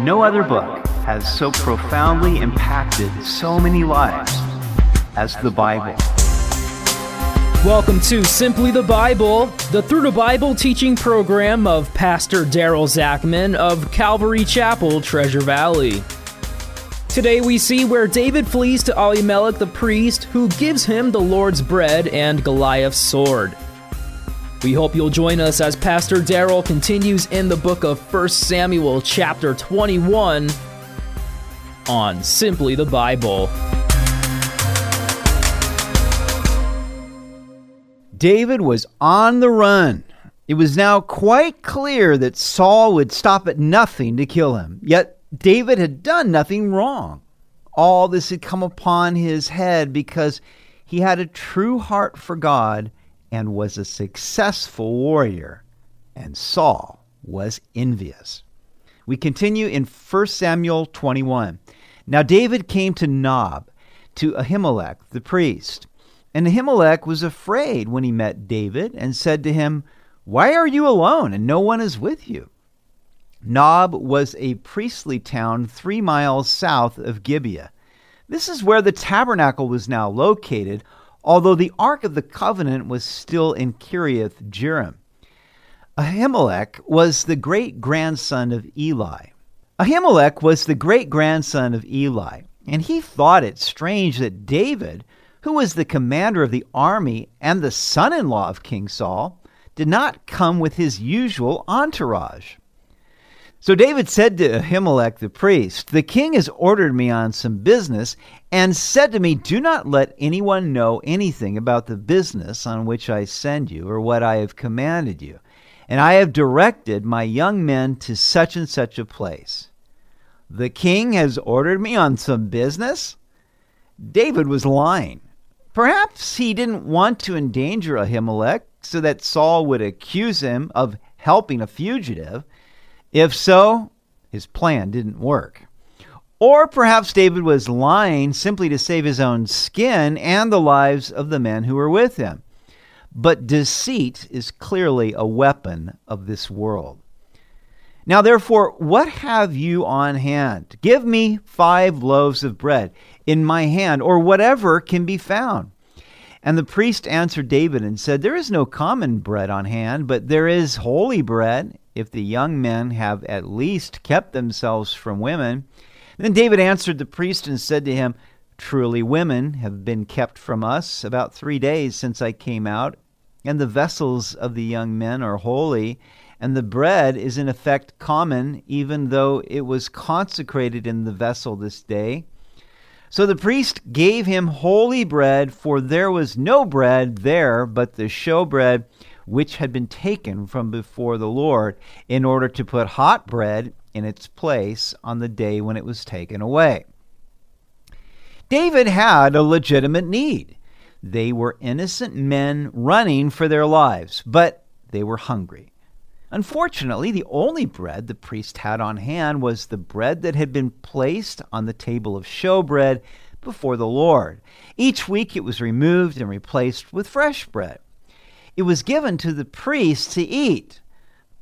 No other book has so profoundly impacted so many lives as the Bible. Welcome to Simply the Bible, the Through the Bible teaching program of Pastor Daryl Zachman of Calvary Chapel, Treasure Valley. Today we see where David flees to Ahimelech the priest, who gives him the Lord's bread and Goliath's sword. We hope you'll join us as Pastor Daryl continues in the book of 1 Samuel, chapter 21, on Simply the Bible. David was on the run. It was now quite clear that Saul would stop at nothing to kill him. Yet David had done nothing wrong. All this had come upon his head because he had a true heart for God and was a successful warrior, and Saul was envious. We continue in 1 Samuel 21. Now David came to Nob, to Ahimelech the priest. And Ahimelech was afraid when he met David and said to him, Why are you alone and no one is with you? Nob was a priestly town three miles south of Gibeah. This is where the tabernacle was now located, although the Ark of the Covenant was still in Kiriath Jearim. Ahimelech was the great grandson of Eli. Ahimelech was the great grandson of Eli, and he thought it strange that David, who was the commander of the army and the son in law of King Saul, did not come with his usual entourage. So David said to Ahimelech the priest, The king has ordered me on some business, and said to me, Do not let anyone know anything about the business on which I send you, or what I have commanded you. And I have directed my young men to such and such a place. The king has ordered me on some business? David was lying. Perhaps he didn't want to endanger Ahimelech so that Saul would accuse him of helping a fugitive if so, his plan didn't work. Or perhaps David was lying simply to save his own skin and the lives of the men who were with him. But deceit is clearly a weapon of this world. Now, therefore, what have you on hand? Give me five loaves of bread in my hand, or whatever can be found. And the priest answered David and said, There is no common bread on hand, but there is holy bread if the young men have at least kept themselves from women. Then David answered the priest and said to him, Truly, women have been kept from us about three days since I came out, and the vessels of the young men are holy, and the bread is in effect common, even though it was consecrated in the vessel this day. So the priest gave him holy bread, for there was no bread there but the showbread which had been taken from before the Lord, in order to put hot bread in its place on the day when it was taken away. David had a legitimate need. They were innocent men running for their lives, but they were hungry. Unfortunately, the only bread the priest had on hand was the bread that had been placed on the table of showbread before the Lord. Each week it was removed and replaced with fresh bread it was given to the priests to eat,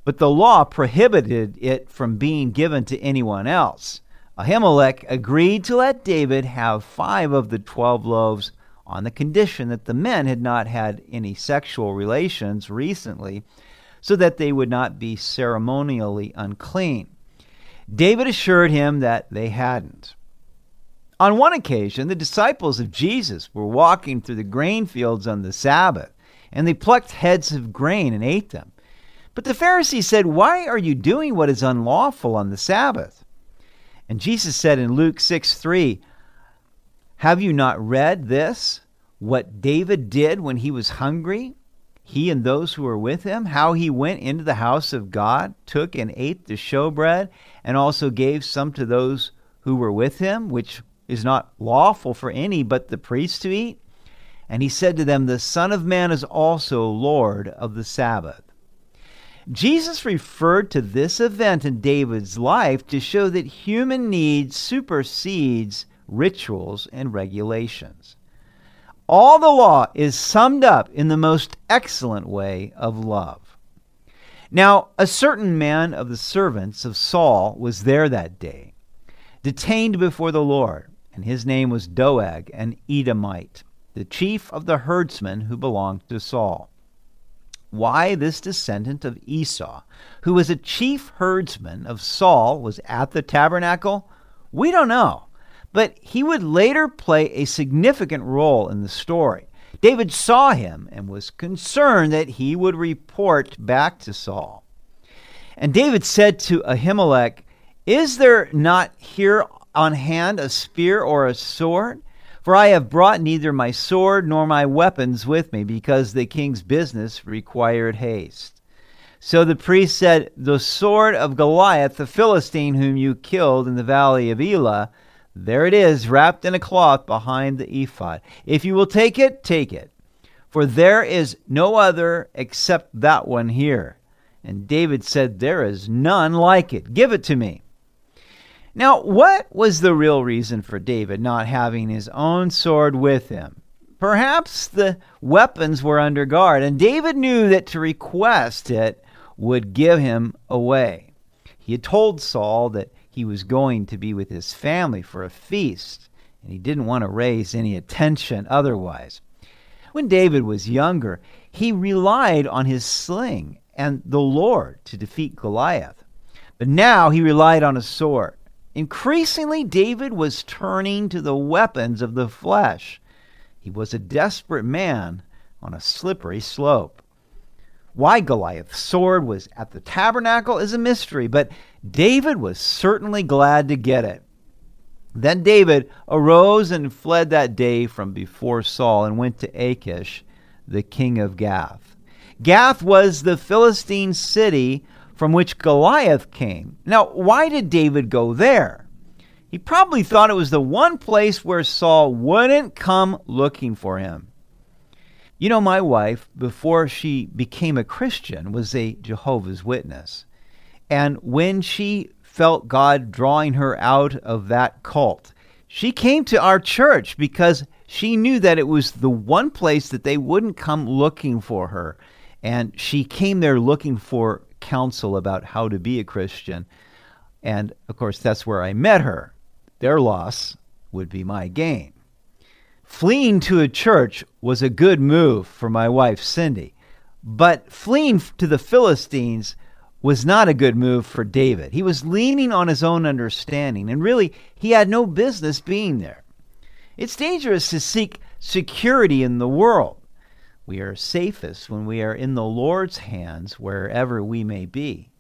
but the law prohibited it from being given to anyone else. Ahimelech agreed to let David have five of the twelve loaves on the condition that the men had not had any sexual relations recently, so that they would not be ceremonially unclean. David assured him that they hadn't. On one occasion, the disciples of Jesus were walking through the grain fields on the Sabbath and they plucked heads of grain and ate them. But the Pharisees said, Why are you doing what is unlawful on the Sabbath? And Jesus said in Luke 6 3, Have you not read this? What David did when he was hungry, he and those who were with him, how he went into the house of God, took and ate the showbread, and also gave some to those who were with him, which is not lawful for any but the priests to eat? And he said to them, The Son of Man is also Lord of the Sabbath. Jesus referred to this event in David's life to show that human need supersedes rituals and regulations. All the law is summed up in the most excellent way of love. Now, a certain man of the servants of Saul was there that day, detained before the Lord, and his name was Doeg, an Edomite, the chief of the herdsmen who belonged to Saul. Why this descendant of Esau, who was a chief herdsman of Saul, was at the tabernacle, we don't know. But he would later play a significant role in the story. David saw him and was concerned that he would report back to Saul. And David said to Ahimelech, Is there not here on hand a spear or a sword? For I have brought neither my sword nor my weapons with me, because the king's business required haste. So the priest said, The sword of Goliath, the Philistine whom you killed in the valley of Elah, there it is, wrapped in a cloth behind the ephod. If you will take it, take it. For there is no other except that one here. And David said, There is none like it. Give it to me. Now, what was the real reason for David not having his own sword with him? Perhaps the weapons were under guard, and David knew that to request it would give him away. He had told Saul that he was going to be with his family for a feast, and he didn't want to raise any attention otherwise. When David was younger, he relied on his sling and the Lord to defeat Goliath. But now he relied on a sword. Increasingly, David was turning to the weapons of the flesh. He was a desperate man on a slippery slope. Why Goliath's sword was at the tabernacle is a mystery, but David was certainly glad to get it. Then David arose and fled that day from before Saul and went to Achish, the king of Gath. Gath was the Philistine city from which Goliath came. Now, why did David go there? He probably thought it was the one place where Saul wouldn't come looking for him. You know, my wife, before she became a Christian, was a Jehovah's Witness. And when she felt God drawing her out of that cult, she came to our church because she knew that it was the one place that they wouldn't come looking for her. And she came there looking for counsel about how to be a Christian. And of course, that's where I met her. Their loss would be my gain. Fleeing to a church was a good move for my wife, Cindy. But fleeing to the Philistines was not a good move for David. He was leaning on his own understanding, and really, he had no business being there. It's dangerous to seek security in the world. We are safest when we are in the Lord's hands wherever we may be.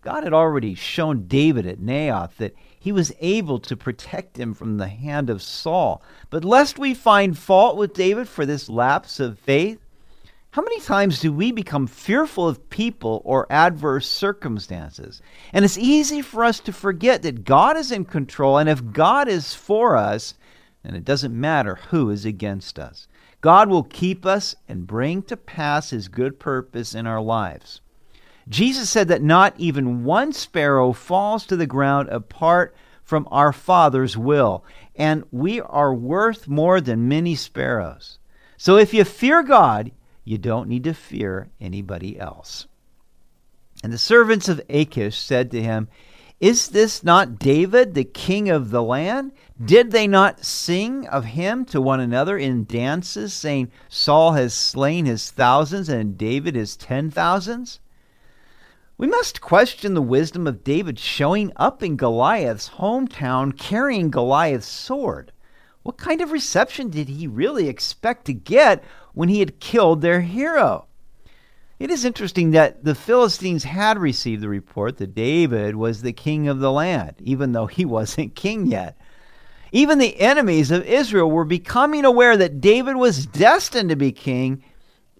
God had already shown David at Naioth that he was able to protect him from the hand of Saul. But lest we find fault with David for this lapse of faith, how many times do we become fearful of people or adverse circumstances? And it's easy for us to forget that God is in control, and if God is for us, then it doesn't matter who is against us. God will keep us and bring to pass his good purpose in our lives. Jesus said that not even one sparrow falls to the ground apart from our Father's will, and we are worth more than many sparrows. So if you fear God, you don't need to fear anybody else. And the servants of Achish said to him, Is this not David, the king of the land? Did they not sing of him to one another in dances, saying, Saul has slain his thousands and David his ten thousands? We must question the wisdom of David showing up in Goliath's hometown carrying Goliath's sword. What kind of reception did he really expect to get when he had killed their hero? It is interesting that the Philistines had received the report that David was the king of the land, even though he wasn't king yet. Even the enemies of Israel were becoming aware that David was destined to be king,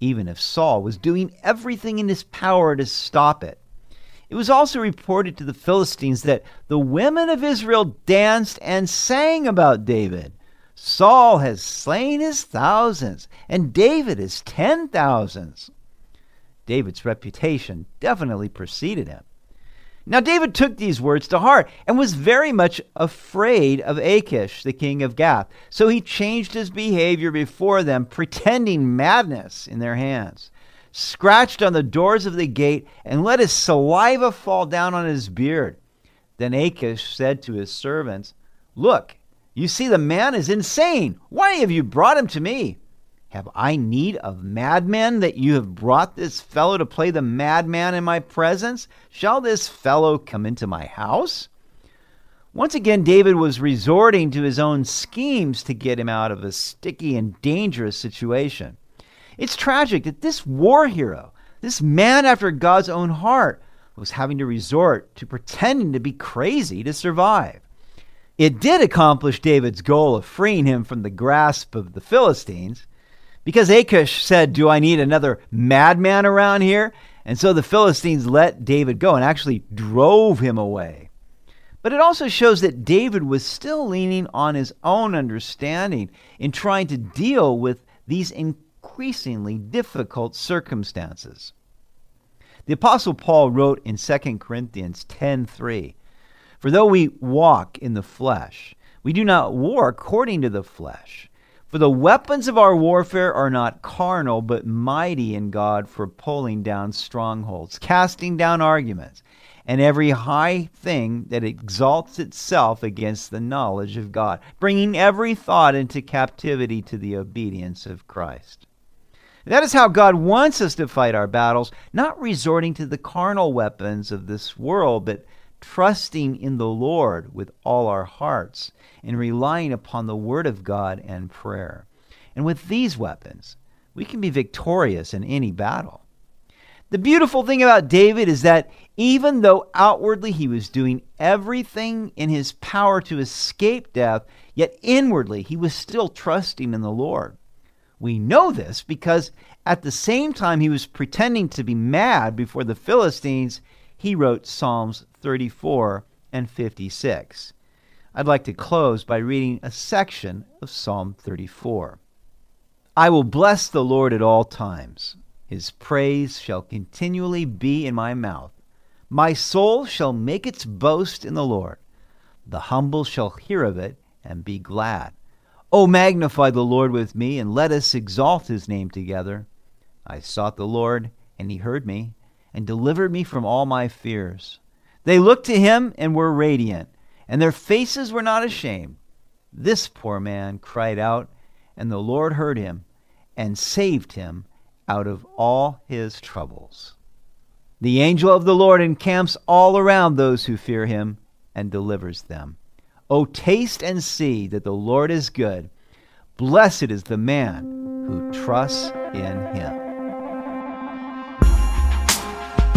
even if Saul was doing everything in his power to stop it. It was also reported to the Philistines that the women of Israel danced and sang about David. Saul has slain his thousands, and David his ten thousands. David's reputation definitely preceded him. Now, David took these words to heart and was very much afraid of Achish, the king of Gath. So he changed his behavior before them, pretending madness in their hands. scratched on the doors of the gate, and let his saliva fall down on his beard. Then Achish said to his servants, Look, you see the man is insane. Why have you brought him to me? Have I need of madmen that you have brought this fellow to play the madman in my presence? Shall this fellow come into my house? Once again, David was resorting to his own schemes to get him out of a sticky and dangerous situation. It's tragic that this war hero, this man after God's own heart, was having to resort to pretending to be crazy to survive. It did accomplish David's goal of freeing him from the grasp of the Philistines, because Achish said, Do I need another madman around here? And so the Philistines let David go and actually drove him away. But it also shows that David was still leaning on his own understanding in trying to deal with these increasingly difficult circumstances. The apostle Paul wrote in 2 Corinthians 10:3, for though we walk in the flesh, we do not war according to the flesh. For the weapons of our warfare are not carnal, but mighty in God for pulling down strongholds, casting down arguments, and every high thing that exalts itself against the knowledge of God, bringing every thought into captivity to the obedience of Christ. That is how God wants us to fight our battles, not resorting to the carnal weapons of this world, but trusting in the Lord with all our hearts and relying upon the Word of God and prayer. And with these weapons, we can be victorious in any battle. The beautiful thing about David is that even though outwardly he was doing everything in his power to escape death, yet inwardly he was still trusting in the Lord. We know this because at the same time he was pretending to be mad before the Philistines, he wrote Psalms 34 and 56. I'd like to close by reading a section of Psalm 34. I will bless the Lord at all times. His praise shall continually be in my mouth. My soul shall make its boast in the Lord. The humble shall hear of it and be glad. O magnify the Lord with me, and let us exalt his name together. I sought the Lord, and he heard me, and delivered me from all my fears. They looked to him and were radiant, and their faces were not ashamed. This poor man cried out, and the Lord heard him and saved him out of all his troubles. The angel of the Lord encamps all around those who fear him and delivers them. O taste and see that the Lord is good. Blessed is the man who trusts in him.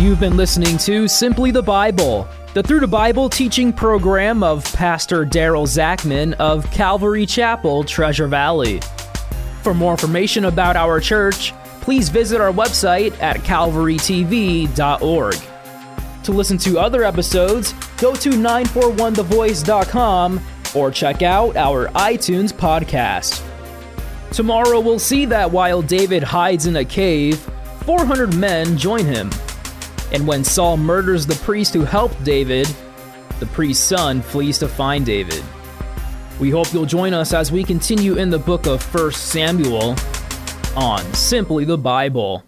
You've been listening to Simply the Bible, the Through the Bible teaching program of Pastor Daryl Zachman of Calvary Chapel, Treasure Valley. For more information about our church, please visit our website at calvarytv.org. To listen to other episodes, go to 941thevoice.com or check out our iTunes podcast. Tomorrow we'll see that while David hides in a cave, 400 men join him. And when Saul murders the priest who helped David, the priest's son flees to find David. We hope you'll join us as we continue in the book of 1 Samuel on Simply the Bible.